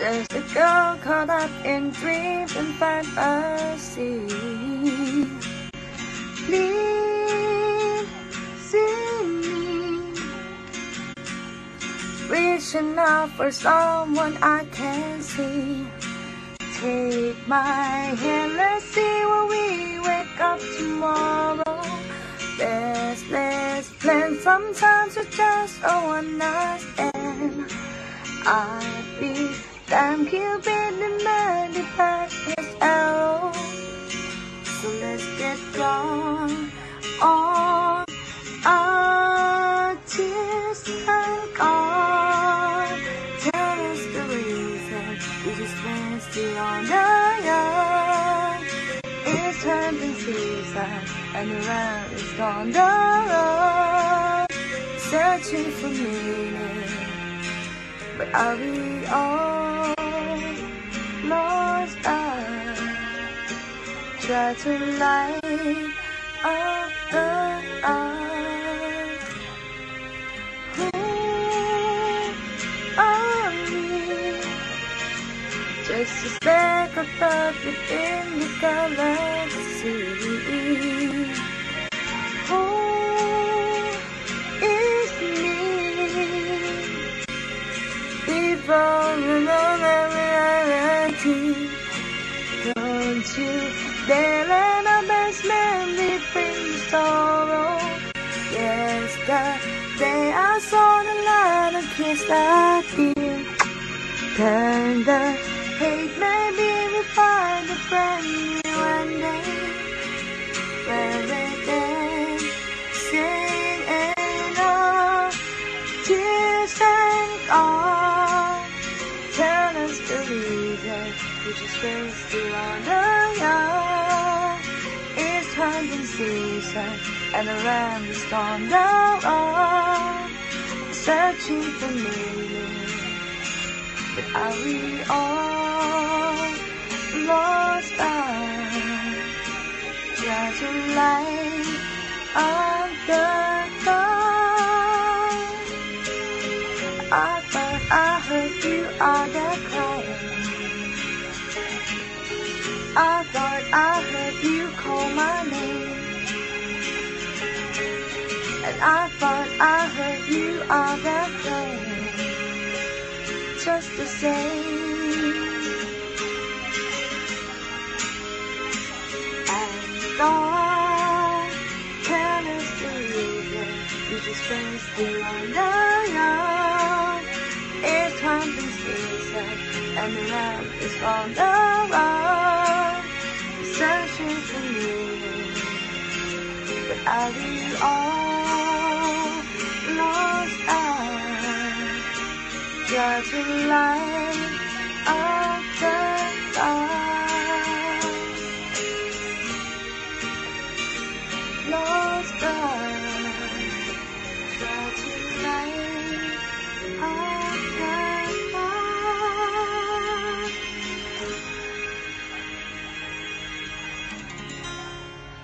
Just a girl caught up in dreams and fantasy. Please see me. Reaching out for someone I can see. Take my hand, let's see where we wake up tomorrow. Let's, let's plan sometimes it's just a one night stand. I'd damn Cupid demanded back his arrow. So let's get drunk on our tears and gone. Tell us the reason we just went still on the young. It's hunting season and the round is on the road. Searching for meaning. But are we all try to light up the eye. Who are we? Just a speck of dust within the galaxy. Who is me? People in reality. Don't you let a best memory bring you sorrow. Yes, the day I saw the light and kissed that dear. Turn the hate, maybe we find a brand we just wasted on the young. It's hunting season and the ram is gone down. Searching for meaning. But are we all lost? I try to I thought I heard you call my name. And I thought I heard you are the flame. Just the same. And God tell us the you just been still on the young. It's hunting season and the lamp is on the run searching for me, but are we all lost out? You're the light of the dark, lost out.